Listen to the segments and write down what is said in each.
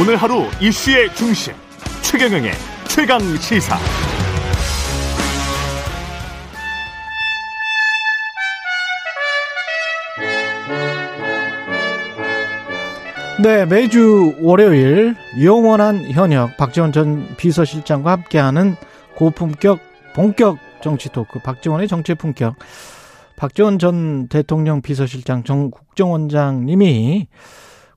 오늘 하루 이슈의 중심 최경영의 최강 시사. 네, 매주 월요일 영원한 현역 박지원 전 비서실장과 함께하는 고품격 본격 정치 토크 박지원의 정치 품격 박지원 전 대통령 비서실장 정 국정원장님이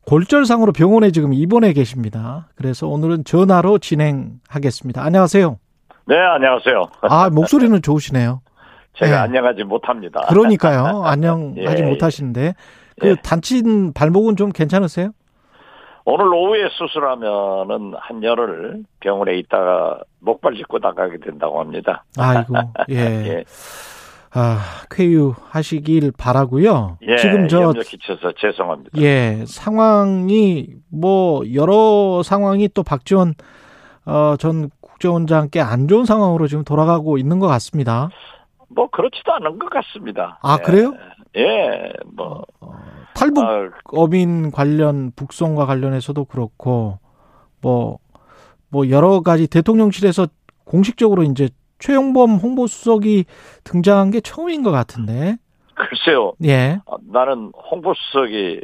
골절상으로 병원에 지금 입원해 계십니다. 그래서 오늘은 전화로 진행하겠습니다. 안녕하세요. 네, 안녕하세요. 아, 목소리는 좋으시네요. 제가 네. 안녕하지 못합니다. 그러니까요. 안녕하지 예, 못하시는데 그 예. 다친 발목은 좀 괜찮으세요? 오늘 오후에 수술하면은 한 열흘 병원에 있다가 목발 짚고 나가게 된다고 합니다. 아이고, 예. 예, 아, 쾌유하시길 바라고요. 예, 지금 저 끼쳐서 죄송합니다. 예, 상황이 뭐 여러 상황이 또 박지원 어, 전 국정원장께 안 좋은 상황으로 지금 돌아가고 있는 것 같습니다. 뭐 그렇지도 않은 것 같습니다. 아, 예, 그래요? 예, 뭐 탈북 아, 어민 관련 북송과 관련해서도 그렇고 뭐뭐 여러 가지 대통령실에서 공식적으로 이제 최용범 홍보수석이 등장한 게 처음인 것 같은데. 글쎄요. 예. 아, 나는 홍보수석이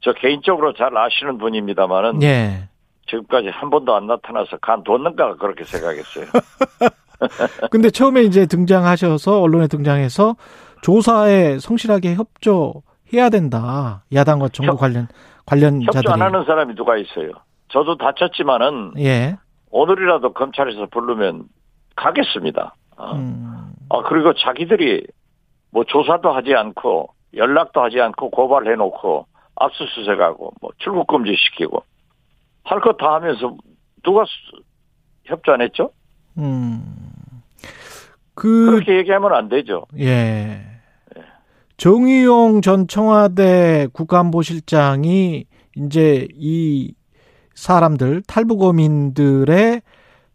저 개인적으로 잘 아시는 분입니다만은 예. 지금까지 한 번도 안 나타나서 간 뒀는가 그렇게 생각했어요. 근데 처음에 이제 등장하셔서 언론에 등장해서 조사에 성실하게 협조해야 된다. 야당과 정부 협- 관련 관련자들이. 협조 안 하는 사람이 누가 있어요? 저도 다쳤지만은 예. 오늘이라도 검찰에서 부르면 가겠습니다. 어. 음. 아, 그리고 자기들이 뭐 조사도 하지 않고 연락도 하지 않고 고발해놓고 압수수색하고 뭐 출국금지 시키고 할 것 다 하면서 누가 수- 협조 안 했죠? 음. 그 그렇게 얘기하면 안 되죠. 예. 정의용 전 청와대 국가안보실장이 이제 이 사람들 탈북어민들의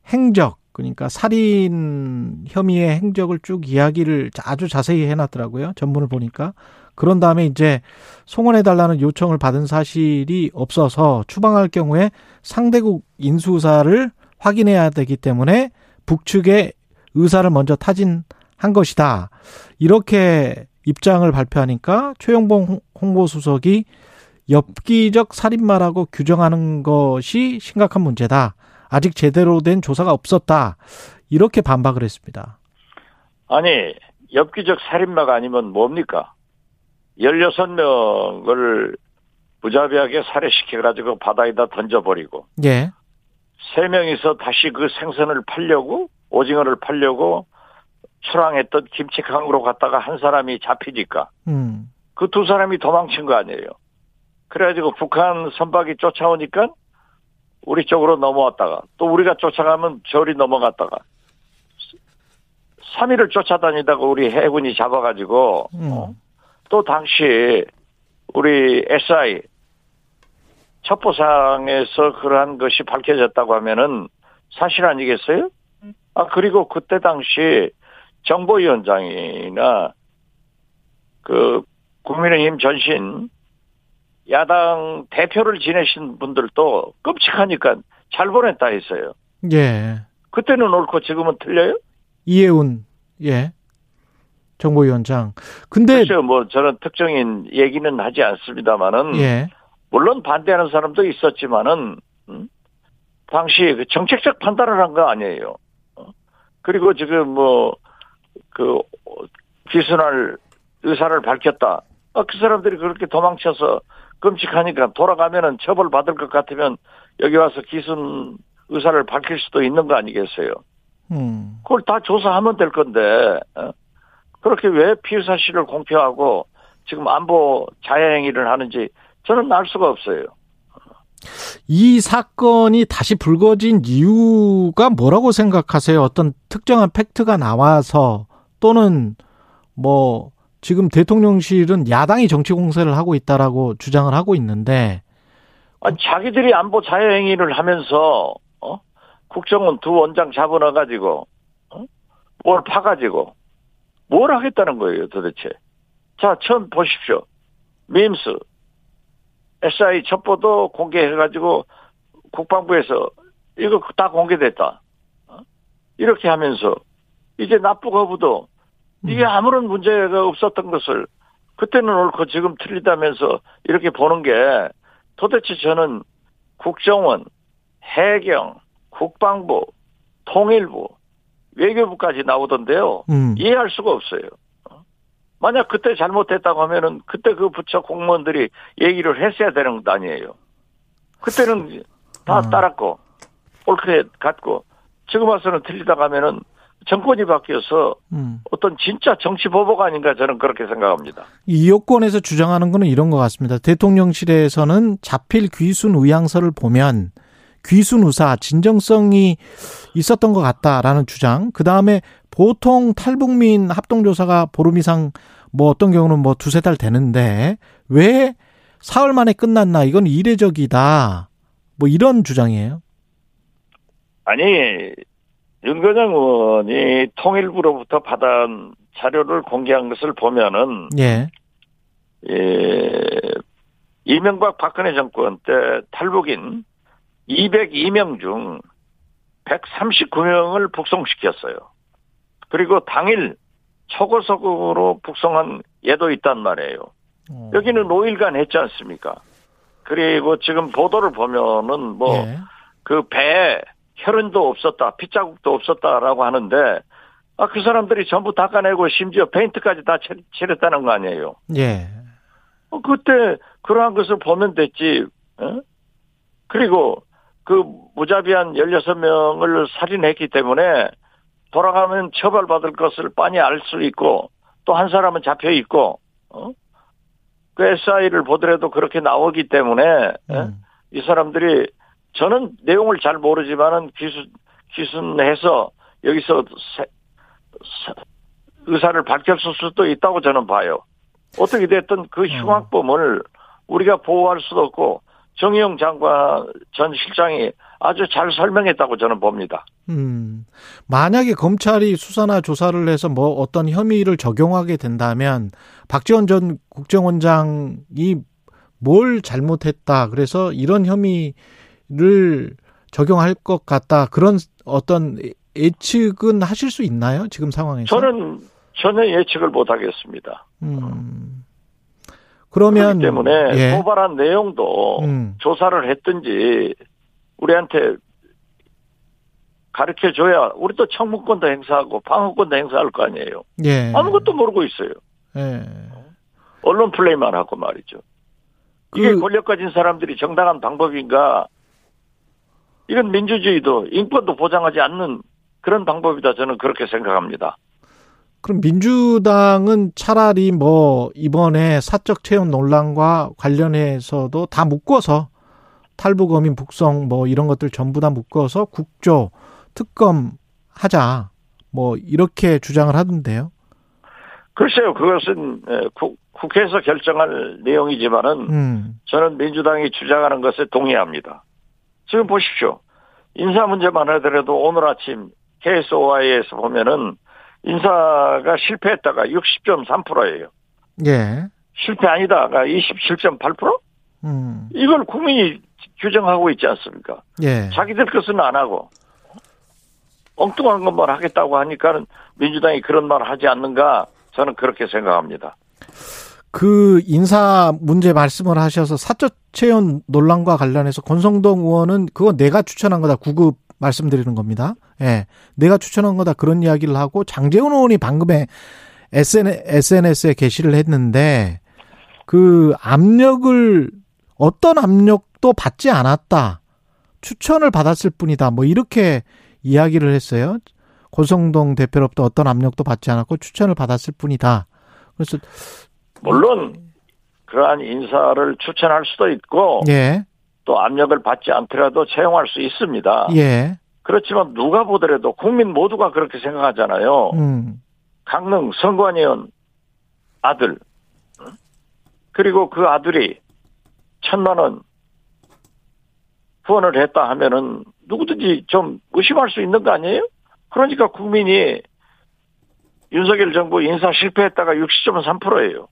행적 그러니까 살인 혐의의 행적을 쭉 이야기를 아주 자세히 해놨더라고요 전문을 보니까 그런 다음에 이제 송원해달라는 요청을 받은 사실이 없어서 추방할 경우에 상대국 인수사를 확인해야 되기 때문에 북측의 의사를 먼저 타진한 것이다. 이렇게 입장을 발표하니까 최영봉 홍- 홍보수석이 엽기적 살인마라고 규정하는 것이 심각한 문제다. 아직 제대로 된 조사가 없었다. 이렇게 반박을 했습니다. 아니, 엽기적 살인마가 아니면 뭡니까? 16명을 무자비하게 살해시켜가지고 바다에다 던져버리고, 예. 세 명이서 다시 그 생선을 팔려고, 오징어를 팔려고 출항했던 김치강으로 갔다가 한 사람이 잡히니까, 음. 그 두 사람이 도망친 거 아니에요. 그래가지고 북한 선박이 쫓아오니까 우리 쪽으로 넘어왔다가, 또 우리가 쫓아가면 저리 넘어갔다가, 3일을 쫓아다니다가 우리 해군이 잡아가지고, 음. 어? 또 당시 우리 SI 첩보상에서 그러한 것이 밝혀졌다고 하면은 사실 아니겠어요? 아 그리고 그때 당시 정보위원장이나 그 국민의힘 전신 야당 대표를 지내신 분들도 끔찍하니까 잘 보냈다 했어요. 예. 그때는 옳고 지금은 틀려요? 이해운. 예. 정보위원장. 근데 글쎄요, 뭐 저는 특정인 얘기는 하지 않습니다만은 예. 물론 반대하는 사람도 있었지만은 음? 당시 그 정책적 판단을 한 거 아니에요. 어? 그리고 지금 뭐 그 기순할 의사를 밝혔다. 아, 그 사람들이 그렇게 도망쳐서 끔찍하니까 돌아가면은 처벌 받을 것 같으면 여기 와서 기순 의사를 밝힐 수도 있는 거 아니겠어요? 음. 그걸 다 조사하면 될 건데 어? 그렇게 왜 피해 사실을 공표하고 지금 안보 자해행위를 하는지 저는 알 수가 없어요. 이 사건이 다시 불거진 이유가 뭐라고 생각하세요? 어떤 특정한 팩트가 나와서 또는 뭐 지금 대통령실은 야당이 정치 공세를 하고 있다라고 주장을 하고 있는데 아니, 자기들이 안보 자해행위를 하면서 어? 국정원 두 원장 잡아놔 가지고 어? 뭘 파가지고 뭘 하겠다는 거예요 도대체. 자 처음 보십시오. 밈스 SI 첩보도 공개해가지고 국방부에서 이거 다 공개됐다. 어? 이렇게 하면서 이제 납부 거부도 이게 아무런 문제가 없었던 것을 그때는 옳고 지금 틀리다면서 이렇게 보는 게 도대체 저는 국정원, 해경, 국방부, 통일부, 외교부까지 나오던데요. 음. 이해할 수가 없어요. 어? 만약 그때 잘못했다고 하면은 그때 그 부처 공무원들이 얘기를 했어야 되는 것 아니에요. 그때는 다 음. 따랐고 옳게 갔고 지금 와서는 틀리다고 하면은 정권이 바뀌어서 음. 어떤 진짜 정치 보복 아닌가 저는 그렇게 생각합니다. 이 여권에서 주장하는 거는 이런 것 같습니다. 대통령실에서는 자필 귀순 의향서를 보면 귀순 의사 진정성이 있었던 것 같다라는 주장. 그 다음에 보통 탈북민 합동조사가 보름 이상 뭐 어떤 경우는 뭐 두세 달 되는데 왜 사흘 만에 끝났나? 이건 이례적이다. 뭐 이런 주장이에요. 아니 윤거정 의원이 통일부로부터 받은 자료를 공개한 것을 보면은 예. 예, 이명박 박근혜 정권 때 탈북인 202명 중 139명을 북송시켰어요. 그리고 당일 초고속으로 북송한 예도 있단 말이에요. 어. 여기는 5일간 했지 않습니까? 그리고 지금 보도를 보면은 뭐 예. 그 배에 혈흔도 없었다, 핏자국도 없었다라고 하는데 아 그 사람들이 전부 닦아내고 심지어 페인트까지 다 칠- 칠했다는 거 아니에요. 예. 어, 그때 그러한 것을 보면 됐지. 어? 그리고 그 무자비한 16명을 살인했기 때문에 돌아가면 처벌받을 것을 빤히 알 수 있고 또 한 사람은 잡혀 있고 어? 그 SI를 보더라도 그렇게 나오기 때문에 예? 음. 이 사람들이 저는 내용을 잘 모르지만은 기순 기순해서 여기서 세- 사- 의사를 밝혔을 수도 있다고 저는 봐요. 어떻게 됐든 그 흉악범을 우리가 보호할 수도 없고 정의용 장관 전 실장이 아주 잘 설명했다고 저는 봅니다. 음, 만약에 검찰이 수사나 조사를 해서 뭐 어떤 혐의를 적용하게 된다면 박지원 전 국정원장이 뭘 잘못했다. 그래서 이런 혐의 를 적용할 것 같다. 그런 어떤 예측은 하실 수 있나요? 지금 상황에서? 저는 전혀 예측을 못 하겠습니다. 음. 그러면 그렇기 때문에 예. 고발한 내용도 음. 조사를 했든지 우리한테 가르쳐 줘야 우리도 청문권도 행사하고 방어권도 행사할 거 아니에요. 예. 아무것도 모르고 있어요. 예. 언론 플레이만 하고 말이죠. 이게 그- 권력 가진 사람들이 정당한 방법인가? 이건 민주주의도 인권도 보장하지 않는 그런 방법이다 저는 그렇게 생각합니다. 그럼 민주당은 차라리 뭐 이번에 사적 채용 논란과 관련해서도 다 묶어서 탈북어민 북송 뭐 이런 것들 전부 다 묶어서 국조 특검 하자 뭐 이렇게 주장을 하던데요. 글쎄요, 그것은 국회에서 결정할 내용이지만은 음. 저는 민주당이 주장하는 것에 동의합니다. 지금 보십시오. 인사 문제만 하더라도 오늘 아침 KSOI에서 보면은 인사가 실패했다가 60.3%예요. 예. 실패 아니다가 27.8%? 음. 이걸 국민이 규정하고 있지 않습니까? 예. 자기들 것은 안 하고 엉뚱한 것만 하겠다고 하니까는 민주당이 그런 말을 하지 않는가 저는 그렇게 생각합니다. 그 인사 문제 말씀을 하셔서 사적 채용 논란과 관련해서 권성동 의원은 그거 내가 추천한 거다 구급 말씀드리는 겁니다. 예. 내가 추천한 거다 그런 이야기를 하고 장재훈 의원이 방금에 SNS에 게시를 했는데 그 압력을 어떤 압력도 받지 않았다. 추천을 받았을 뿐이다. 뭐 이렇게 이야기를 했어요. 권성동 대표로부터 어떤 압력도 받지 않았고 추천을 받았을 뿐이다. 그래서 물론 그러한 인사를 추천할 수도 있고 예. 또 압력을 받지 않더라도 채용할 수 있습니다. 예. 그렇지만 누가 보더라도 국민 모두가 그렇게 생각하잖아요. 음. 강릉 선관위 의원 아들 그리고 그 아들이 천만 원 후원을 했다 하면은 누구든지 좀 의심할 수 있는 거 아니에요? 그러니까 국민이 윤석열 정부 인사 실패했다가 60.3%예요.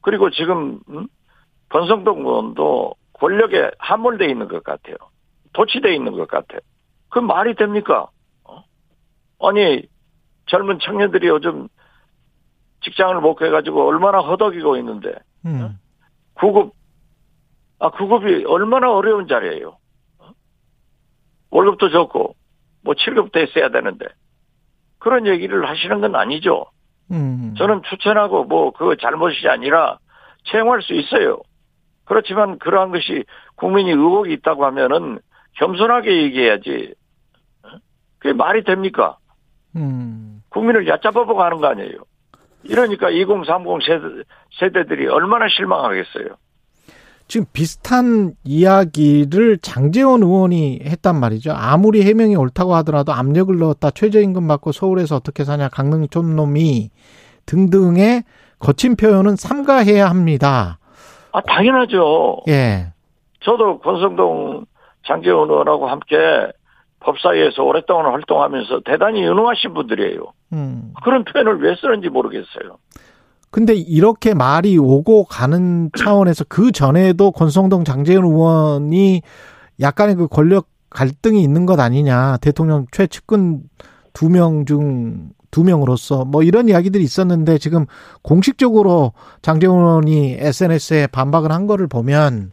그리고 지금 음? 권성동 의원도 권력에 함몰돼 있는 것 같아요. 도취돼 있는 것 같아. 그 말이 됩니까? 어? 아니 젊은 청년들이 요즘 직장을 못 해가지고 얼마나 허덕이고 있는데 음. 구급 아 구급이 얼마나 어려운 자리예요. 어? 월급도 적고 뭐 7급도 했어야 되는데 그런 얘기를 하시는 건 아니죠. 음. 저는 추천하고 뭐 그거 잘못이 아니라 채용할 수 있어요. 그렇지만 그러한 것이 국민이 의혹이 있다고 하면은 겸손하게 얘기해야지. 어? 그게 말이 됩니까? 음. 국민을 얕잡아보고 하는 거 아니에요. 이러니까 2030 세대, 세대들이 얼마나 실망하겠어요. 지금 비슷한 이야기를 장재원 의원이 했단 말이죠. 아무리 해명이 옳다고 하더라도 압력을 넣었다. 최저임금 받고 서울에서 어떻게 사냐. 강릉 촌놈이 등등의 거친 표현은 삼가해야 합니다. 아, 당연하죠. 예. 저도 권성동 장재원 의원하고 함께 법사위에서 오랫동안 활동하면서 대단히 유능하신 분들이에요. 음. 그런 표현을 왜 쓰는지 모르겠어요. 근데 이렇게 말이 오고 가는 차원에서 그 전에도 권성동 장재현 의원이 약간의 그 권력 갈등이 있는 것 아니냐. 대통령 최측근 두 명 중 두 명으로서 뭐 이런 이야기들이 있었는데 지금 공식적으로 장재현 의원이 SNS에 반박을 한 거를 보면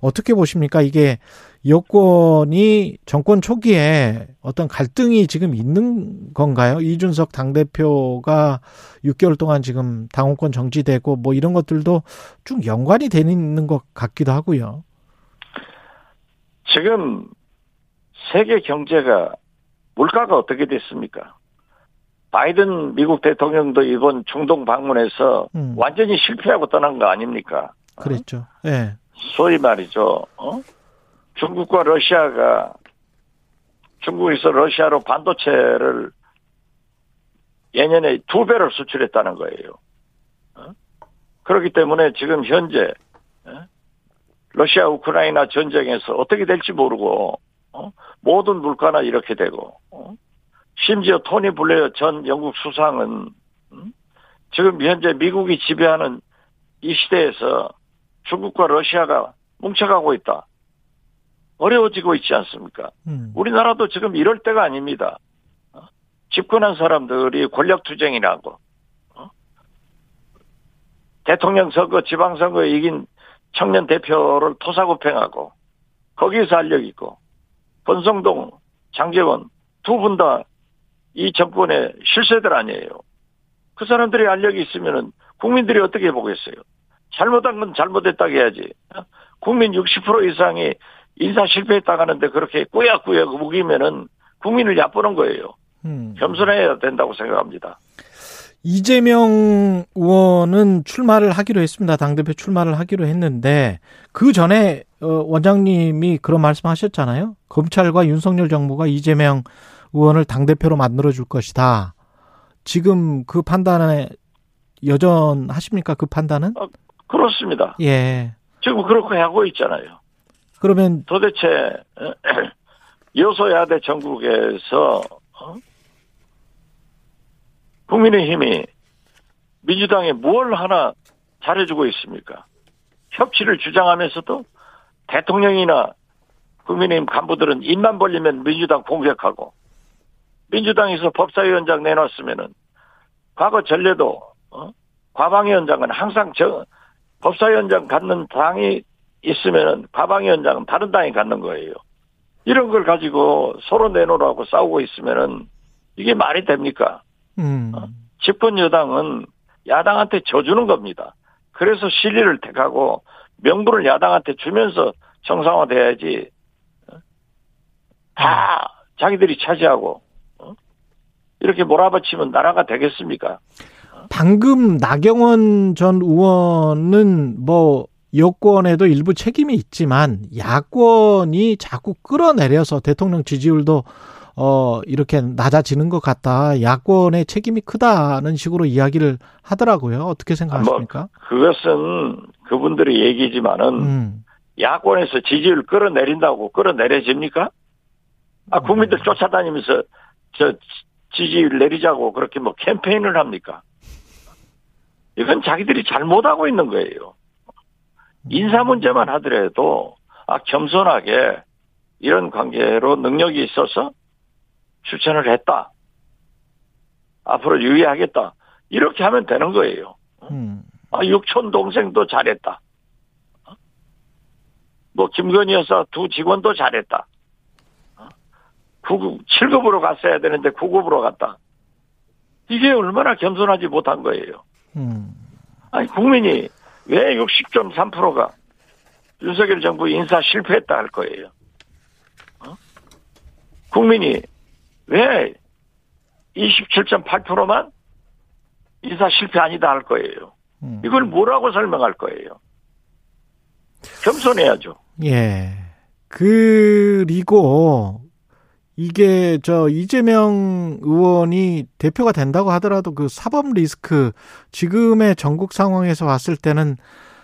어떻게 보십니까? 이게 여권이 정권 초기에 어떤 갈등이 지금 있는 건가요? 이준석 당대표가 6개월 동안 지금 당원권 정지되고 뭐 이런 것들도 쭉 연관이 되는 것 같기도 하고요. 지금 세계 경제가 물가가 어떻게 됐습니까? 바이든 미국 대통령도 이번 중동 방문해서 음. 완전히 실패하고 떠난 거 아닙니까? 그랬죠. 예. 네. 소위 말이죠. 어? 중국과 러시아가 중국에서 러시아로 반도체를 예년에 두 배를 수출했다는 거예요. 어? 그렇기 때문에 지금 현재 어? 러시아 우크라이나 전쟁에서 어떻게 될지 모르고 어? 모든 물가나 이렇게 되고 어? 심지어 토니 블레어 전 영국 수상은 음? 지금 현재 미국이 지배하는 이 시대에서 중국과 러시아가 뭉쳐가고 있다. 어려워지고 있지 않습니까? 음. 우리나라도 지금 이럴 때가 아닙니다. 어? 집권한 사람들이 권력투쟁이라고 어? 대통령 선거, 지방선거에 이긴 청년 대표를 토사구팽하고 거기에서 알력 있고 권성동, 장재원 두 분 다 이 정권의 실세들 아니에요. 그 사람들이 알력이 있으면은 국민들이 어떻게 보겠어요? 잘못한 건 잘못했다고 해야지. 어? 국민 60% 이상이 인사 실패했다 가는데 그렇게 꾸역꾸역 우기면은 국민을 얕보는 거예요. 음. 겸손해야 된다고 생각합니다. 이재명 의원은 출마를 하기로 했습니다. 당대표 출마를 하기로 했는데 그 전에 어, 원장님이 그런 말씀하셨잖아요. 검찰과 윤석열 정부가 이재명 의원을 당대표로 만들어 줄 것이다. 지금 그 판단에 여전하십니까? 그 판단은? 어, 그렇습니다. 예. 지금 그렇게 하고 있잖아요. 그러면 도대체 여소야대 전국에서 어? 국민의힘이 민주당에 뭘 하나 잘해주고 있습니까? 협치를 주장하면서도 대통령이나 국민의힘 간부들은 입만 벌리면 민주당 공격하고 민주당에서 법사위원장 내놨으면은 과거 전례도 어? 과방위원장은 항상 저 법사위원장 갖는 당이 있으면은 과방위원장은 다른 당이 갖는 거예요. 이런 걸 가지고 서로 내놓으라고 싸우고 있으면은 이게 말이 됩니까? 음. 어? 집권 여당은 야당한테 져주는 겁니다. 그래서 실리를 택하고 명분을 야당한테 주면서 정상화돼야지 어? 다 자기들이 차지하고 어? 이렇게 몰아붙이면 나라가 되겠습니까? 방금 나경원 전 의원은 뭐 여권에도 일부 책임이 있지만 야권이 자꾸 끌어내려서 대통령 지지율도 어 이렇게 낮아지는 것 같다. 야권의 책임이 크다는 식으로 이야기를 하더라고요. 어떻게 생각하십니까? 뭐 그것은 그분들의 얘기지만은 음. 야권에서 지지율 끌어내린다고 끌어내려집니까? 아 국민들 쫓아다니면서 저 지지율 내리자고 그렇게 뭐 캠페인을 합니까? 이건 자기들이 잘못하고 있는 거예요. 인사 문제만 하더라도 아 겸손하게 이런 관계로 능력이 있어서 추천을 했다. 앞으로 유의하겠다. 이렇게 하면 되는 거예요. 음. 아, 육촌 동생도 잘했다. 뭐 김건희 여사 두 직원도 잘했다. 9급, 7급으로 갔어야 되는데 9급으로 갔다. 이게 얼마나 겸손하지 못한 거예요. 음. 아니 국민이 왜 60.3%가 윤석열 정부 인사 실패했다 할 거예요. 어? 국민이 왜 27.8%만 인사 실패 아니다 할 거예요. 음. 이걸 뭐라고 설명할 거예요? 겸손해야죠. 예. 그리고 이게 저 이재명 의원이 대표가 된다고 하더라도 그 사법 리스크 지금의 전국 상황에서 봤을 때는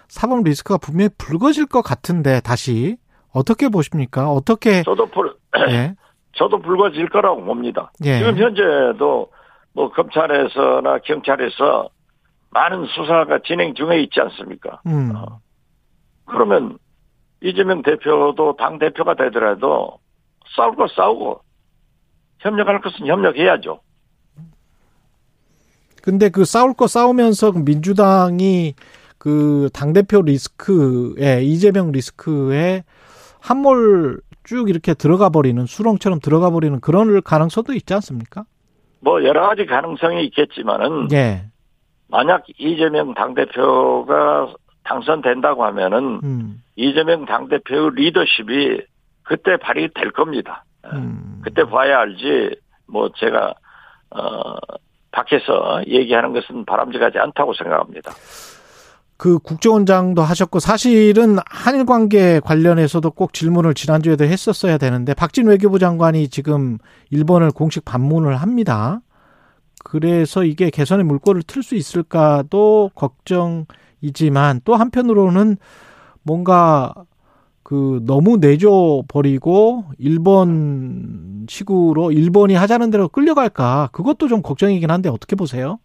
사법 리스크가 분명히 불거질 것 같은데 다시 어떻게 보십니까? 어떻게 저도 불, 예. 저도 불거질 거라고 봅니다. 예. 지금 현재도 뭐 검찰에서나 경찰에서 많은 수사가 진행 중에 있지 않습니까? 음. 어. 그러면 이재명 대표도 당 대표가 되더라도 싸울 거 싸우고 협력할 것은 협력해야죠. 근데 그 싸울 거 싸우면서 민주당이 그 당대표 리스크에 이재명 리스크에 한몰 쭉 이렇게 들어가 버리는 수렁처럼 들어가 버리는 그런 가능성도 있지 않습니까? 뭐 여러 가지 가능성이 있겠지만은 예. 만약 이재명 당대표가 당선된다고 하면은 음. 이재명 당대표의 리더십이 그때 발휘될 겁니다. 음. 그때 봐야 알지 뭐 제가 어 밖에서 얘기하는 것은 바람직하지 않다고 생각합니다. 그 국정원장도 하셨고 사실은 한일 관계 관련해서도 꼭 질문을 지난주에도 했었어야 되는데 박진 외교부 장관이 지금 일본을 공식 방문을 합니다. 그래서 이게 개선의 물꼬를 틀 수 있을까도 걱정이지만 또 한편으로는 뭔가 그 너무 내줘 버리고 일본 식으로 일본이 하자는 대로 끌려갈까 그것도 좀 걱정이긴 한데 어떻게 보세요?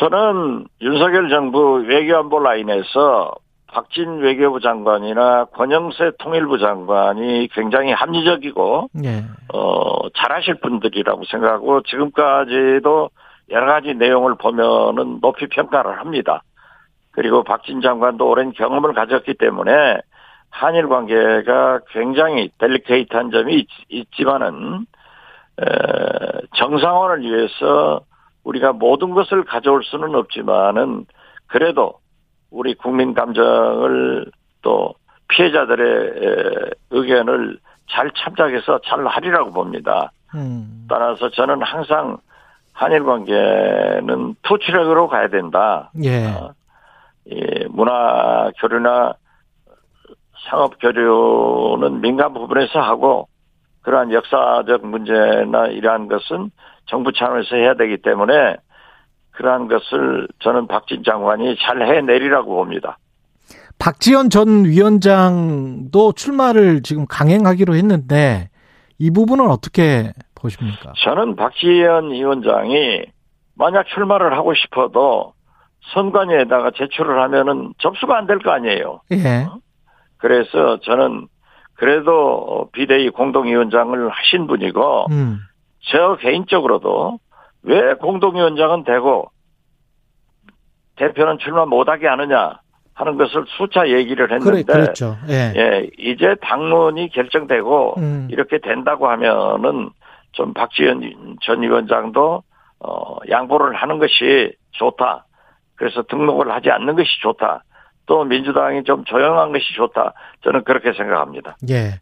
저는 윤석열 정부 외교안보 라인에서 박진 외교부 장관이나 권영세 통일부 장관이 굉장히 합리적이고 예. 어 잘하실 분들이라고 생각하고 지금까지도 여러 가지 내용을 보면은 높이 평가를 합니다. 그리고 박진 장관도 오랜 경험을 가졌기 때문에 한일 관계가 굉장히 델리케이트한 점이 있, 지만은 정상화를 위해서 우리가 모든 것을 가져올 수는 없지만은 그래도 우리 국민 감정을 또 피해자들의 의견을 잘 참작해서 잘 하리라고 봅니다. 음. 따라서 저는 항상 한일 관계는 투트랙으로 가야 된다. 예. 어, 예, 문화 교류나 상업 교류는 민간 부분에서 하고 그러한 역사적 문제나 이러한 것은 정부 차원에서 해야 되기 때문에 그러한 것을 저는 박진 장관이 잘 해내리라고 봅니다. 박지원 전 위원장도 출마를 지금 강행하기로 했는데 이 부분은 어떻게 보십니까? 저는 박지원 위원장이 만약 출마를 하고 싶어도 선관위에다가 제출을 하면은 접수가 안 될 거 아니에요. 예. 그래서 저는 그래도 비대위 공동위원장을 하신 분이고 음. 저 개인적으로도 왜 공동위원장은 되고 대표는 출마 못하게 하느냐 하는 것을 수차 얘기를 그래, 했는데 그렇죠. 예. 예, 이제 당론이 결정되고 음. 이렇게 된다고 하면은 좀 박지원 전 위원장도 어 양보를 하는 것이 좋다. 그래서 등록을 하지 않는 것이 좋다. 또 민주당이 좀 조용한 것이 좋다. 저는 그렇게 생각합니다. 예.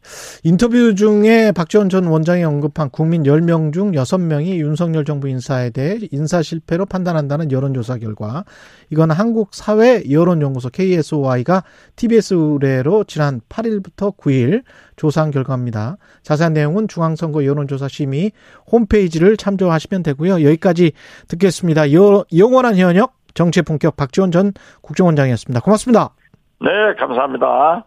인터뷰 중에 박지원 전 원장이 언급한 국민 10명 중 6명이 윤석열 정부 인사에 대해 인사 실패로 판단한다는 여론조사 결과 이건 한국사회 여론연구소 KSOI가 TBS 의뢰로 지난 8일부터 9일 조사한 결과입니다. 자세한 내용은 중앙선거 여론조사 심의 홈페이지를 참조하시면 되고요. 여기까지 듣겠습니다. 여, 영원한 현역 정치의 본격 박지원 전 국정원장이었습니다. 고맙습니다. 네, 감사합니다.